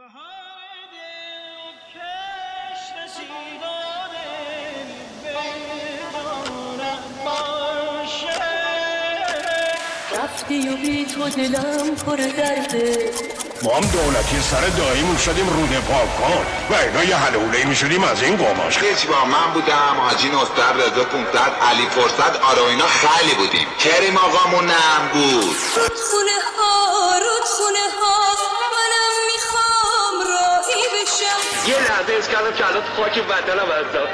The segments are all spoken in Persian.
رفتی و بی تو دلم پر درده ما هم دولتی سر داییمون شدیم روده پاک کن. و اینا یه حلوله می شدیم از این قماش هیچ با من بودم حاجی نصر رضا 500 علی فرصت آره اینا خیلی بودیم. کریم آقامون نم بود. رودخونه ها رودخونه ها یه لحظه از کردم که الان تو خاک وطنم هستم.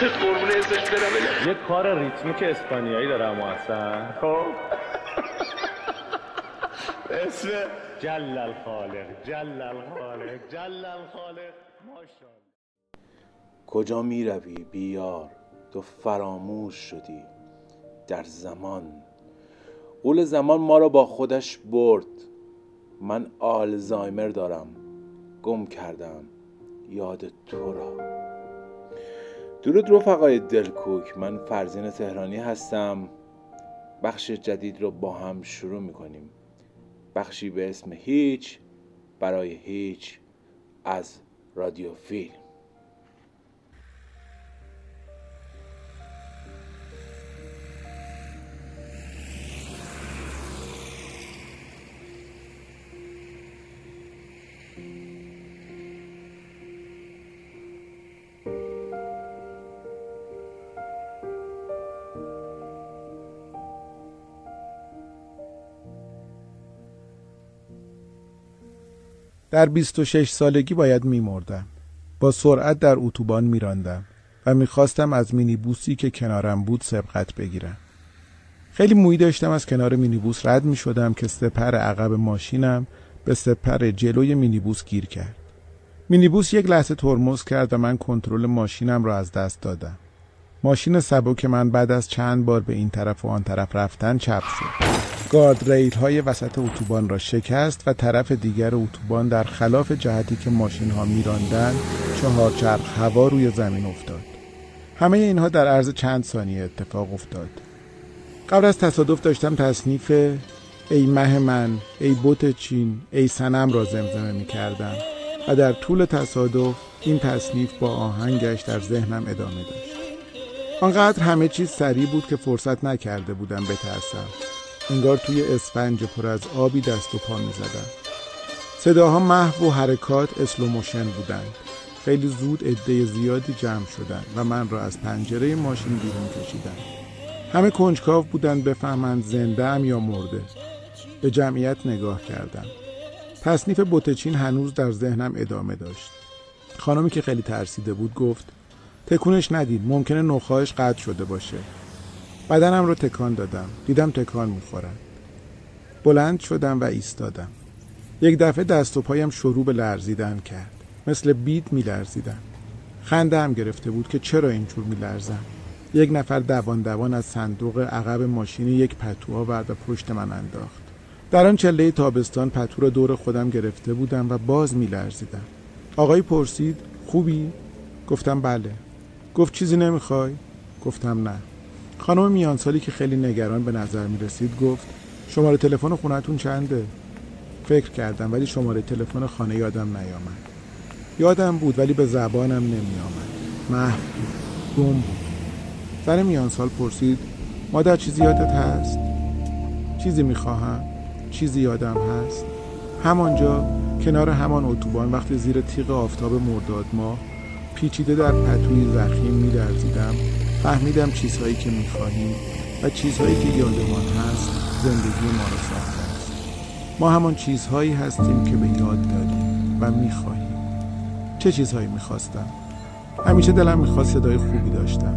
قربون ازش برم. یه کار ریتمیک اسپانیایی دارم اصلا. خب. اسم جل الخالق جل الخالق جل الخالق ماشاءالله. کجا می روی بیار؟ تو فراموش شدی در زمان. قول زمان ما را با خودش برد. من آلزایمر دارم. گم کردم. یاد تو را. درود رفقای دلکوک من فرزین تهرانی هستم. بخش جدید رو با هم شروع می‌کنیم. بخشی به اسم هیچ برای هیچ از رادیو فیلم در 26 سالگی باید میمردم. با سرعت در اتوبان میراندم و می‌خواستم از مینیبوسی که کنارم بود سبقت بگیرم. خیلی مویی داشتم از کنار مینیبوس رد می شدم که سپر عقب ماشینم به سپر جلوی مینیبوس گیر کرد. مینیبوس یک لحظه ترمز کرد و من کنترل ماشینم را از دست دادم. ماشین سبک من بعد از چند بار به این طرف و آن طرف رفتن چپ شد. گارد ریل های وسط اتوبان را شکست و طرف دیگر اتوبان در خلاف جهتی که ماشین ها میراندن چهار چرخ هوا روی زمین افتاد. همه اینها در عرض چند ثانیه اتفاق افتاد. قبل از تصادف داشتم تصنیف ای مه من، ای بوت چین، ای سنم را زمزمه می کردم و در طول تصادف این تصنیف با آهنگش در ذهنم ادامه داشت. آنقدر همه چیز سریع بود که فرصت نکرده بودم بترسم. انگار توی اسفنج پر از آبی دست و پا می زدم. صداها محو و حرکات اسلوموشن بودند. خیلی زود عده زیادی جمع شدند و من را از پنجره ماشین بیرون کشیدند. همه کنجکاو بودند بفهمند زنده ام یا مرده. به جمعیت نگاه کردم. تصنیف بت چین هنوز در ذهنم ادامه داشت. خانمی که خیلی ترسیده بود گفت تکونش ندید. ممکنه نخواهش قطع شده باشه. بدنم رو تکان دادم. دیدم تکان می‌خورد. بلند شدم و ایستادم. یک دفعه دست و پایم شروع به لرزیدن کرد. مثل بید میلرزیدم. خنده هم گرفته بود که چرا اینجور میلرزم. یک نفر دوان دوان از صندوق عقب ماشین یک پتو آورد و پشت من انداخت. در آن چله تابستان پتو را دور خودم گرفته بودم و باز میلرزیدم. آقای پرسید خوبی؟ گفتم بله. گفت چیزی نمی‌خوای؟ گفتم نه خانم میانسالی که خیلی نگران به نظر می رسید گفت شماره تلفن خونتون چنده؟ فکر کردم ولی شماره تلفن خانه یادم نیامد یادم بود ولی به زبانم نمی آمد محو بود گم بود زن میانسال پرسید مادر چیزی یادت هست؟ چیزی می‌خواهم؟ چیزی یادم هست؟ همانجا کنار همان اتوبان وقتی زیر تیغ آفتاب مرداد ماه پیچیده در پتوی زخیم میلرزیدم فهمیدم چیزهایی که می‌خواهیم و چیزهایی که یادمان هست زندگی ما را ساخته است. ما همان چیزهایی هستیم که به یاد داریم و می‌خواهیم. چه چیزهایی می‌خواستم؟ همیشه دلم می‌خواست صدای خوبی داشتم.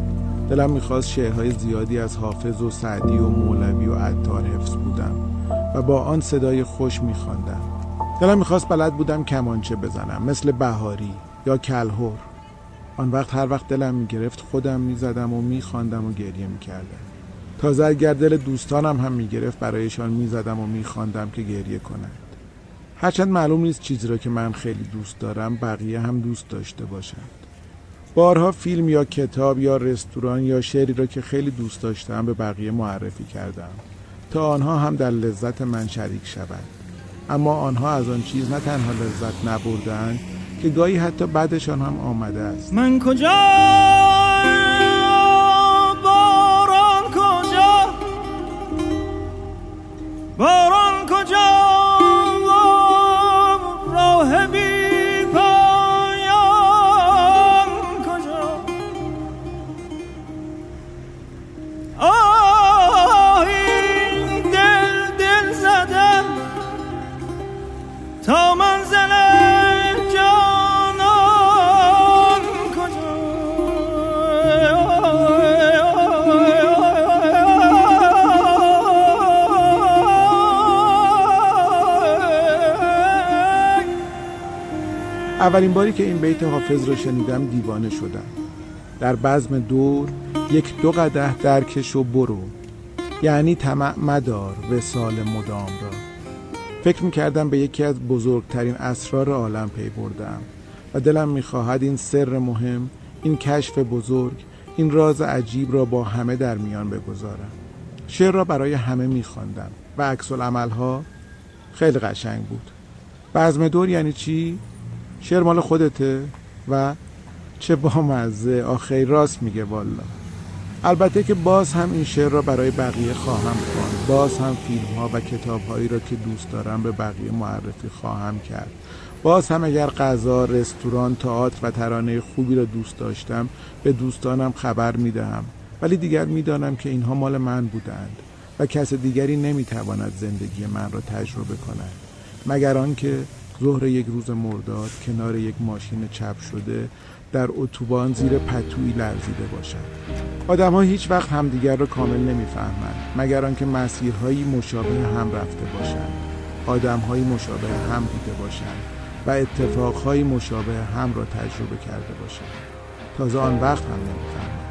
دلم می‌خواست شعرهای زیادی از حافظ و سعدی و مولوی و عطار حفظ بودم و با آن صدای خوش میخواندم. دلم می‌خواست بلد بودم کمانچه بزنم مثل بهاری یا کلهور آن وقت هر وقت دلم می‌گرفت خودم می‌زدم و میخواندم و گریه می‌کردم. تازه اگر دل دوستانم هم می‌گرفت برایشان می‌زدم و میخواندم که گریه کنند. هرچند معلوم نیست چیزی را که من خیلی دوست دارم بقیه هم دوست داشته باشند. بارها فیلم یا کتاب یا رستوران یا شعری را که خیلی دوست داشتم به بقیه معرفی کردم. تا آنها هم در لذت من شریک شوند اما آنها از آن چیز نه تنها لذت نبردند که گاهی حتی بعدشان هم آمده است. من کجا اولین باری که این بیت حافظ را شنیدم دیوانه شدم. در بزم دور یک دو قده درکش و برو. یعنی طمع مدار وسال مدام را. فکر می‌کردم به یکی از بزرگترین اسرار عالم پی بردم و دلم می‌خواهد این سر مهم این کشف بزرگ این راز عجیب را با همه در میان بگذارم. شعر را برای همه میخواندم و عکس ها خیلی قشنگ بود. بزم دور یعنی چی؟ شعر مال خودته و چه بامزه آخی راست میگه والا. البته که باز هم این شعر را برای بقیه خواهم خواند. باز هم فیلم ها و کتاب هایی را که دوست دارم به بقیه معرفی خواهم کرد. باز هم اگر غذا، رستوران، تئاتر و ترانه خوبی را دوست داشتم به دوستانم خبر می‌دهم. ولی دیگر می‌دانم که اینها مال من بودند و کس دیگری نمی‌تواند زندگی من را تجربه کند. مگر آنکه ظهر یک روز مرداد کنار یک ماشین چپ شده در اتوبان زیر پتویی لرزیده باشد. آدم ها هیچ وقت همدیگر را کامل نمی‌فهمند مگر آنکه مسیرهایی مشابه هم رفته باشند آدمهایی مشابه هم دیده باشند و اتفاقهایی مشابه هم را تجربه کرده باشند. تازه آن وقت هم نمی‌فهمند.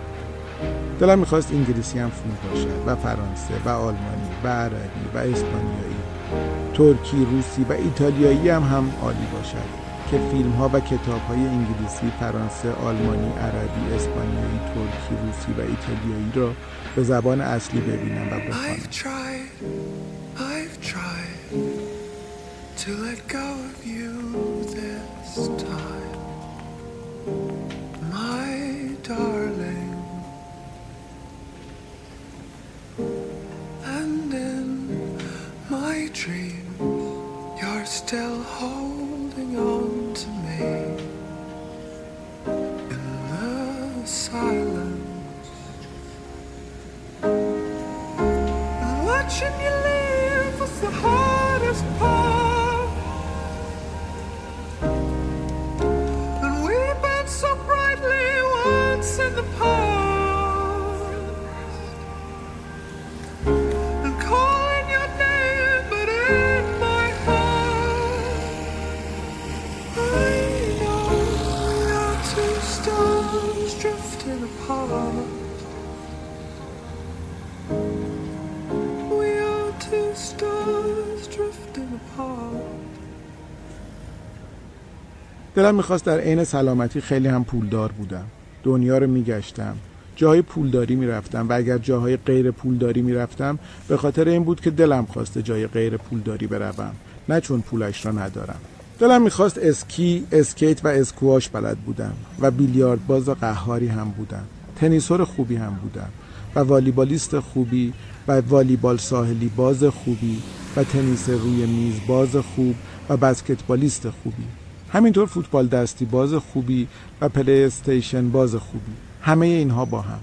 دلم می‌خواست انگلیسی هم فیلم باشد و فرانسه و آلمانی و عربی و اسپانیایی ترکی، روسی و ایتالیایی هم هم عالی باشد که فیلم ها و کتاب های انگلیسی، فرانسه، آلمانی، عربی، اسپانیایی، ترکی، روسی و ایتالیایی را به زبان اصلی ببینم و بخوانم. دلم می‌خواست در عین سلامتی خیلی هم پولدار بودم. دنیا رو میگشتم. جای پولداری می‌رفتم و اگر جاهای غیر پولداری می‌رفتم به خاطر این بود که دلم خواسته جای غیر پولداری بروم. نه چون پولش را ندارم. دلم می‌خواست اسکی، اسکیت و اسکواش بلد بودم و بیلیارد باز قهاری هم بودم. تنیسور خوبی هم بودم و والیبالیست خوبی و والیبال ساحلی باز خوبی و تنیس روی میز باز خوب و بسکتبالیست خوبی. همینطور فوتبال دستی باز خوبی و پلی استیشن باز خوبی. همه اینها با هم.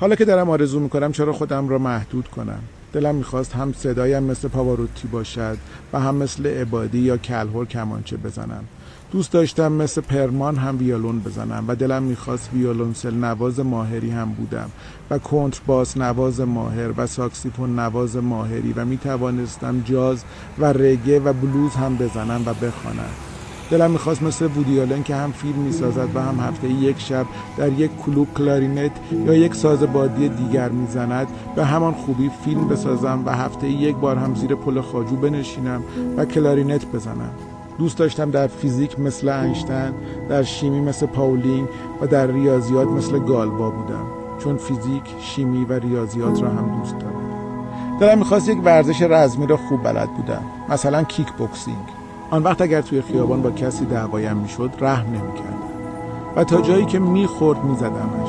حالا که دارم آرزو می‌کنم چرا خودم را محدود کنم. دلم می‌خواست هم صدایم مثل پاواروتی باشد و هم مثل عبادی یا کلهور کمانچه بزنم. دوست داشتم مثل پرمان هم ویولون بزنم و دلم می‌خواست ویولونسل نواز ماهری هم بودم و کنتر باس نواز ماهر و ساکسیفون نواز ماهری و می‌توانستم جاز و رگه و بلوز هم بزنم و بخوانم. دلم می‌خواست مثل وودی آلن که هم فیلم می‌سازد و هم هفته یک شب در یک کلوب کلارینت یا یک ساز بادی دیگر می‌زند. به همان خوبی فیلم بسازم و هفته یک بار هم زیر پل خاجو بنشینم و کلارینت بزنم. دوست داشتم در فیزیک مثل اینشتین در شیمی مثل پاولینگ و در ریاضیات مثل گالبا بودم. چون فیزیک، شیمی و ریاضیات را هم دوست دارم. دلم می‌خواست یک ورزش رزمی را خوب بلد بودم. مثلا کیک بوکسینگ. آن وقت اگر توی خیابان با کسی دعوایم می‌شد رحم نمی‌کردم. و تا جایی که می‌خورد میزدمش.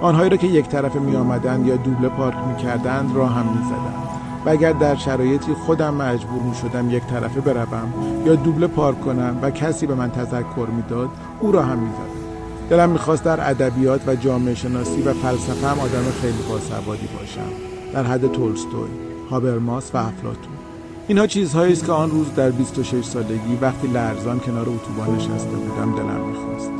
آنهایی را که یک طرفه میآمدند یا دوبله پارک می‌کردند را هم می‌زدم. و اگر در شرایطی خودم مجبور می شدم یک طرفه بروم یا دوبله پارک کنم و کسی به من تذکر می‌داد او را هم می‌زدم. دلم می‌خواست در ادبیات و جامعه شناسی و فلسفه هم آدم خیلی باسوادی باشم. در حد تولستوی هابرماس و افلاتون اینها چیزهایی است که آن روز در 26 سالگی وقتی لرزان کنار اتوبان نشسته بودم دلم می‌خواست.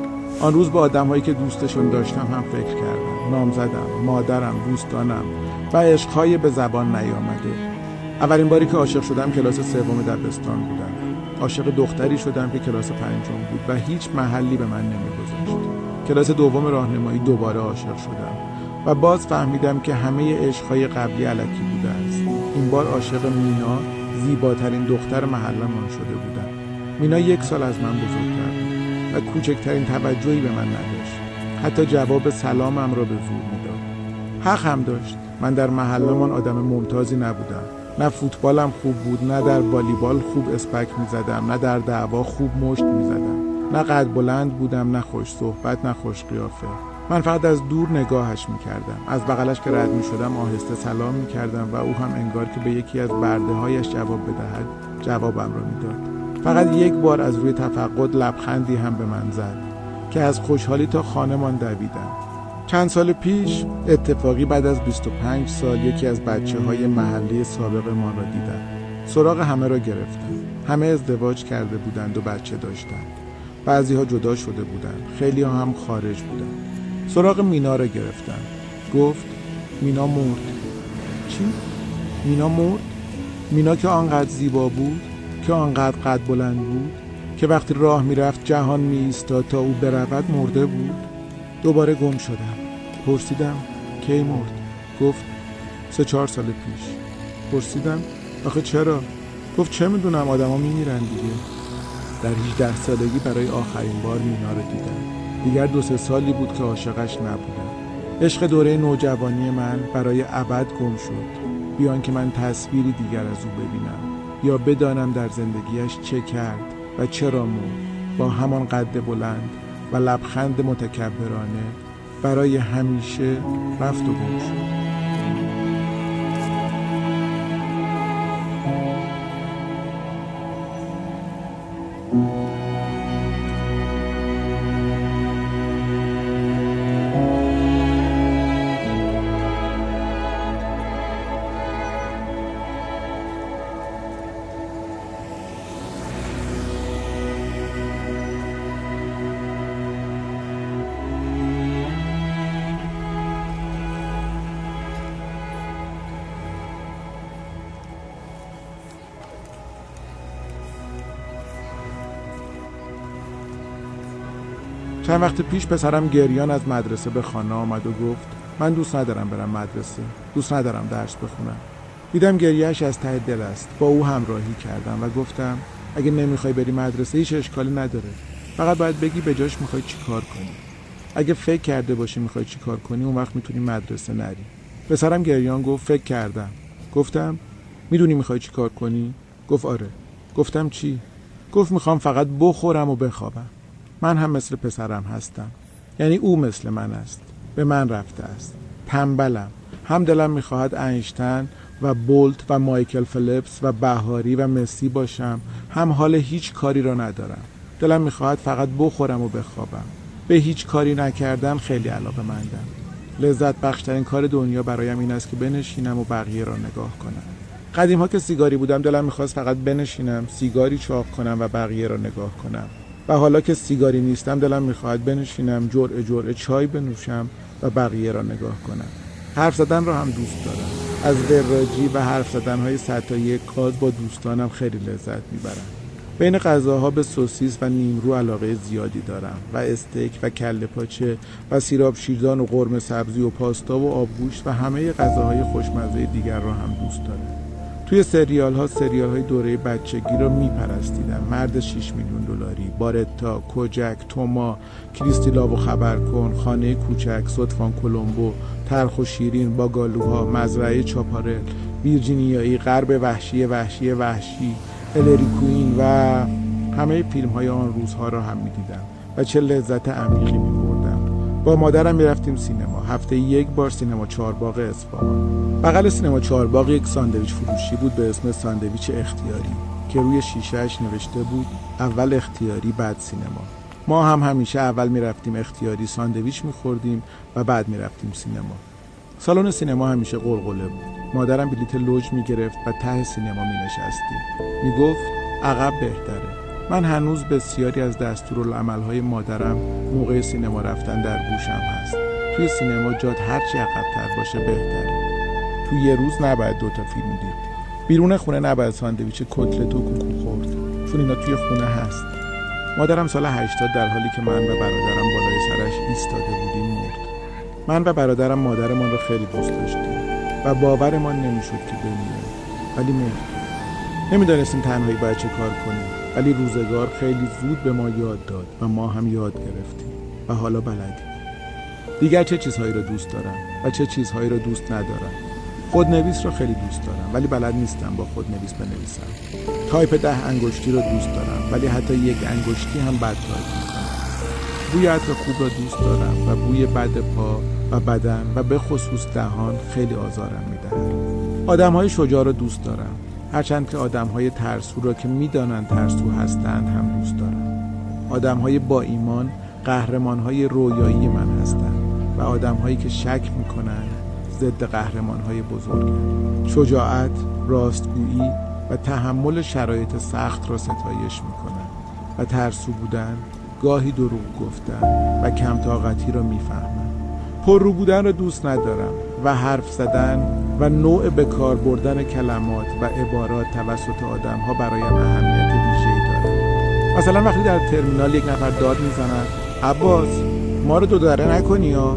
آن روز با آدمهایی که دوستشون داشتم هم فکر کردم. نام زدم مادرم دوستانم و عشقهای به زبان نیامده. اولین باری که عاشق شدم کلاس سوم دبستان بودم. عاشق دختری شدم که کلاس پنجم بود و هیچ محلی به من نمیگذاشت. کلاس دوم راهنمایی دوباره عاشق شدم و باز فهمیدم که همه عشقهای قبلی علکی بوده است. این بار عاشق مینا زیباترین دختر محلمان شده بودم. مینا یک سال از من بزرگتر بود و کوچکترین توجهی به من نداشت. حتی جواب سلامم را به زور می‌داد. حق هم داشت. من در محلمان آدم ممتازی نبودم. نه فوتبالم خوب بود نه در والیبال خوب اسپک می‌زدم نه در دعوا خوب مشت می‌زدم. نه قد بلند بودم نه خوش صحبت نه خوش قیافه. من فقط از دور نگاهش می‌کردم. از بغلش که رد می‌شدم آهسته سلام می‌کردم و او هم انگار که به یکی از برده هایش جواب بدهد جوابم را می‌داد. فقط یک بار از روی تفقد لبخندی هم به من زد که از خوشحالی تا خانمان دویدم. چند سال پیش اتفاقی بعد از 25 سال یکی از بچه های محله سابق ما را دیدم. سراغ همه را گرفتم. همه ازدواج کرده بودند و بچه داشتند. بعضی ها جدا شده بودند. خیلی ها هم خارج بودند. سراغ مینا را گرفتم گفت مینا مرد. چی؟ مینا مرد؟ مینا که آنقدر زیبا بود که آنقدر قد بلند بود که وقتی راه می‌رفت جهان می تا او برود مرده بود. دوباره گم شدم. پرسیدم کی مرد؟ گفت سه چهار سال پیش. پرسیدم آخه چرا؟ گفت چه می‌دونم آدما میمیرن دیگه. در 18 سالگی برای آخرین بار مینا رو دیدم. دیگر دو سه سالی بود که عاشقش نبودم. عشق دوره نوجوانی من برای ابد گم شد. بیان که من تصویری دیگر از او ببینم. یا بدانم در زندگیش چه کرد و چرا مرد. با همان قد بلند و لبخند متکبرانه برای همیشه رفت و گم شد. چند وقت پیش پسرم گریان از مدرسه به خانه آمد و گفت من دوست ندارم برم مدرسه دوست ندارم درس بخونم. دیدم گریهش از ته دل است. با او همراهی کردم و گفتم اگه نمی‌خوای بری مدرسه هیچ اشکالی نداره. فقط باید بگی به جاش می‌خوای چی کار کنی. اگه فکر کرده باشی می‌خوای چی کار کنی اون وقت می‌تونی مدرسه نری. پسرم گریان گفت فکر کردم. گفتم می‌دونی می‌خوای چی کار کنی؟ گفت آره. گفتم چی؟ گفت می‌خوام فقط بخورم و بخوابم. من هم مثل پسرم هستم. یعنی او مثل من است. به من رفته است. تنبلم. هم دلم می‌خواهد انشتن و بولت و مایکل فلیپس و بهاری و مسی باشم. هم حال هیچ کاری را ندارم. دلم می‌خواهد فقط بخورم و بخوابم. به هیچ کاری نکردن خیلی علاقه مندم. لذت بخشترین کار دنیا برایم این است که بنشینم و بقیه را نگاه کنم. قدیم ها که سیگاری بودم دلم می‌خواست فقط بنشینم سیگاری چاق کنم و بقیه را نگاه کنم. و حالا که سیگاری نیستم دلم می‌خواهد بنشینم جرعه جرعه چای بنوشم و بقیه را نگاه کنم. حرف زدن را هم دوست دارم. از وراجی و حرف زدن های سطح یک کاز با دوستانم خیلی لذت می‌برم. بین غذاها به سوسیس و نیمرو علاقه زیادی دارم و استیک و کله پاچه و سیراب شیردان و قرمه سبزی و پاستا و آبگوشت و همه غذاهای خوشمزه دیگر را هم دوست دارم. توی سریال ها سریال های دوره بچگی رو میپرستیدم مرد 6 میلیون دلاری بارتا کوجک توما کریستیلا و خبر کن خانه کوچک صدفان کلمبو ترخ و شیرین با گالوها مزرعه چاپارل ویرجینیایی غرب وحشی وحشی وحشی هلری کوین و همه فیلم های آن روزها را هم می دیدم و چه لذت عمیقی می بردم با مادرم می رفتیم سینما. هفته یک بار سینما چهارباغ اصفهان بغل سینما چهارباغ یک ساندویچ فروشی بود به اسم ساندویچ اختیاری که روی شیشهش نوشته بود اول اختیاری بعد سینما. ما هم همیشه اول می رفتیم اختیاری ساندویچ می خوردیم و بعد می رفتیم سینما. سالن سینما همیشه قلقله بود. مادرم بلیت لوج می گرفت و ته سینما می نشستیم می گفت عقب بهتره. من هنوز بسیاری از دستورالعملهای مادرم موقع سینما رفتن در گوشم هست. توی سینما جاد هرچی عقبتر باشه بهتره. توی یه روز نباید دوتا فیلم دید. بیرون خونه نباید ساندویچ کتلت و کوکو خورد چون اینا توی خونه هست. مادرم سال 80 در حالی که من و برادرم بالای سرش ایستاده بودیم مرد. من و برادرم مادرمان را خیلی دوست داشتیم و باورمان نمی‌شد که بمیره ولی مرد. نمی‌دانستیم تنهایی باید چه کار کنیم. ولی روزگار خیلی زود به ما یاد داد و ما هم یاد گرفتیم و حالا بلدیم. دیگر چه چیزهایی را دوست دارم و چه چیزهایی را دوست ندارم؟ خودنویس را خیلی دوست دارم ولی بلد نیستم با خودنویس بنویسم. تایپ ده انگشتی را دوست دارم ولی حتی یک انگشتی هم بد تایپ می‌کنم. بوی عطر خوب را دوست دارم و بوی بد پا و بدن و به خصوص دهان خیلی آزارم می‌دهد. آدم های شجاع را دوست دارم. هرچند که آدم های ترسو را که می‌دانند ترسو هستند هم دوست دارم آدم های با ایمان قهرمان های رویایی من هستند و آدم هایی که شک می‌کنند ضد قهرمان های بزرگ. شجاعت، راستگویی و تحمل شرایط سخت را ستایش می‌کنند و ترسو بودن گاهی دروغ گفتن و کم طاقتی را می‌فهمند. پررو بودن را دوست ندارم. و حرف زدن و نوع به کار بردن کلمات و عبارات توسط آدم ها برایم اهمیت ویژه‌ای دارد. مثلا وقتی در ترمینال یک نفر داد می‌زند عباس ما رو دو دره نکنی یا؟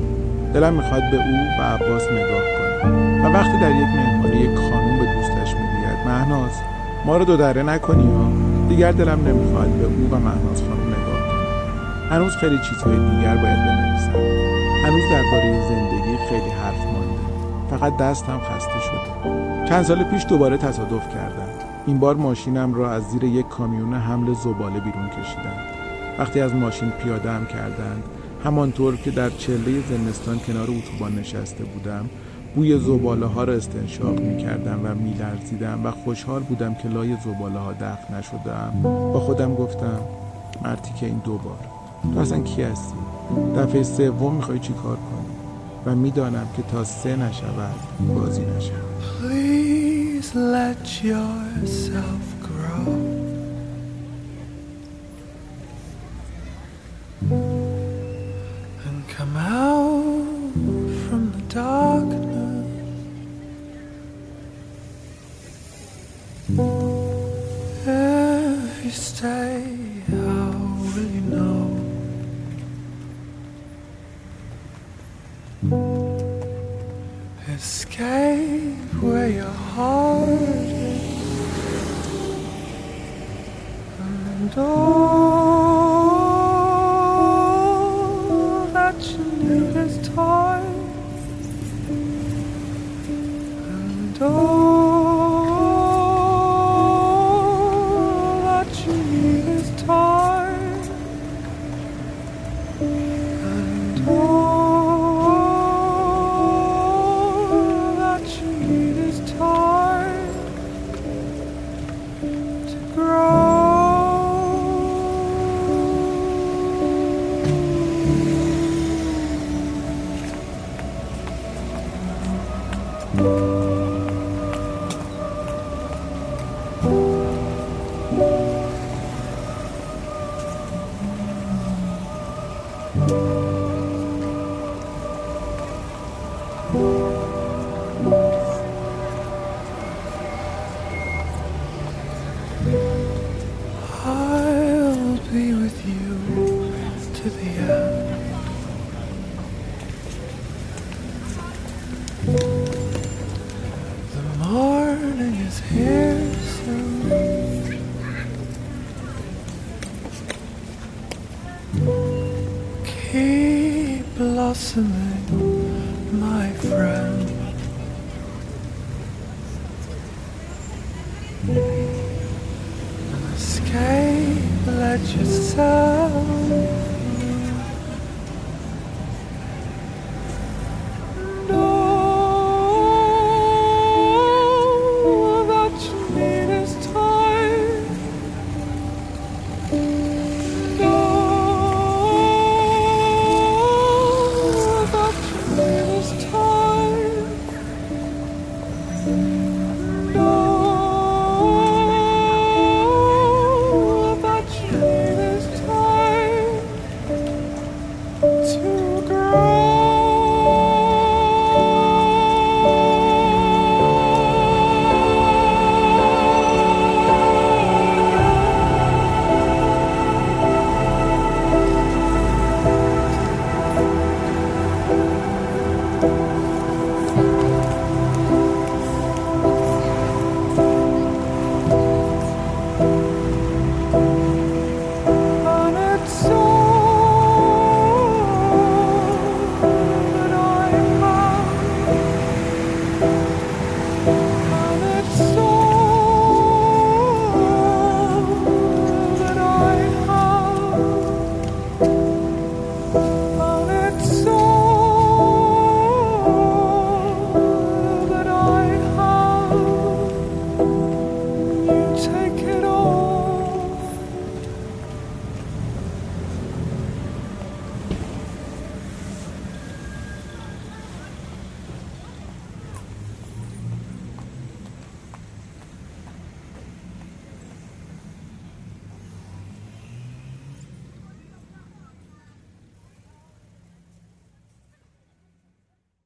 دلم می‌خواد به او و عباس نگاه کنم. و وقتی در یک مهمانی یک خانوم به دوستش می‌گوید مهناز ما رو دو دره نکنی یا؟ دیگر دلم نمی‌خواد به او و مهناز خانوم نگاه کنم. هنوز خیلی چیزهای دیگر باید بنویسم. هنوز درباره زندگی خیلی فقط دستم خسته شده. چند سال پیش دوباره تصادف کردم. این بار ماشینم را از زیر یک کامیون حمل زباله بیرون کشیدند. وقتی از ماشین پیاده هم کردند همانطور که در چله زمستان کنار اتوبان نشسته بودم بوی زباله ها را استنشاق می کردم و می لرزیدم و خوشحال بودم که لای زباله ها دفن نشدم با خودم گفتم مرتی که این دو بار تو اصلا کی هستی؟ دفعه سوم می‌خوای چی کار کنی؟ و می‌دانم که تا سه نشود بازی نشود Please let yourself grow. And Música blossoming, my friend. Escape, let yourself.